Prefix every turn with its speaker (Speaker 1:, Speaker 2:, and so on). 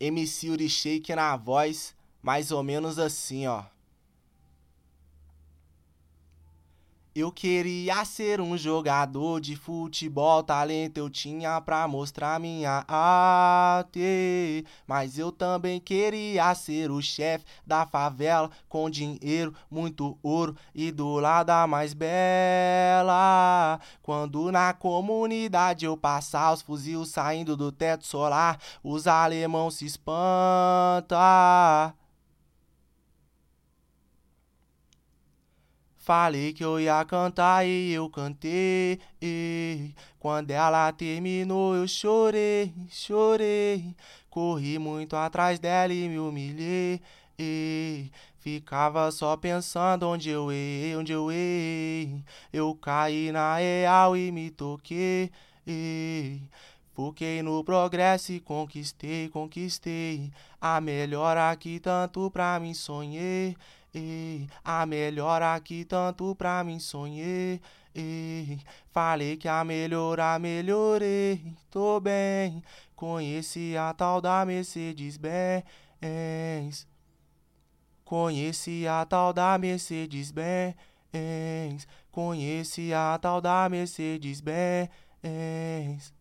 Speaker 1: MC Uri Shake na voz, mais ou menos assim, ó. Eu queria ser um jogador de futebol, talento eu tinha pra mostrar minha arte. Mas eu também queria ser o chefe da favela, com dinheiro, muito ouro e do lado a mais bela. Quando na comunidade eu passar os fuzil saindo do teto solar, os alemão se espanta. Falei que eu ia cantar e eu cantei. Quando ela terminou, eu chorei, chorei. Corri muito atrás dela e me humilhei. Ficava só pensando onde eu errei, onde eu errei. Eu caí na real e me toquei. Foquei no progresso e conquistei, conquistei a melhora que tanto pra mim sonhei. Ei, a melhora que tanto pra mim sonhei. Ei, falei que a melhorar melhorei. Tô bem, conheci a tal da Mercedes Benz. Conheci a tal da Mercedes Benz. Conheci a tal da Mercedes Benz.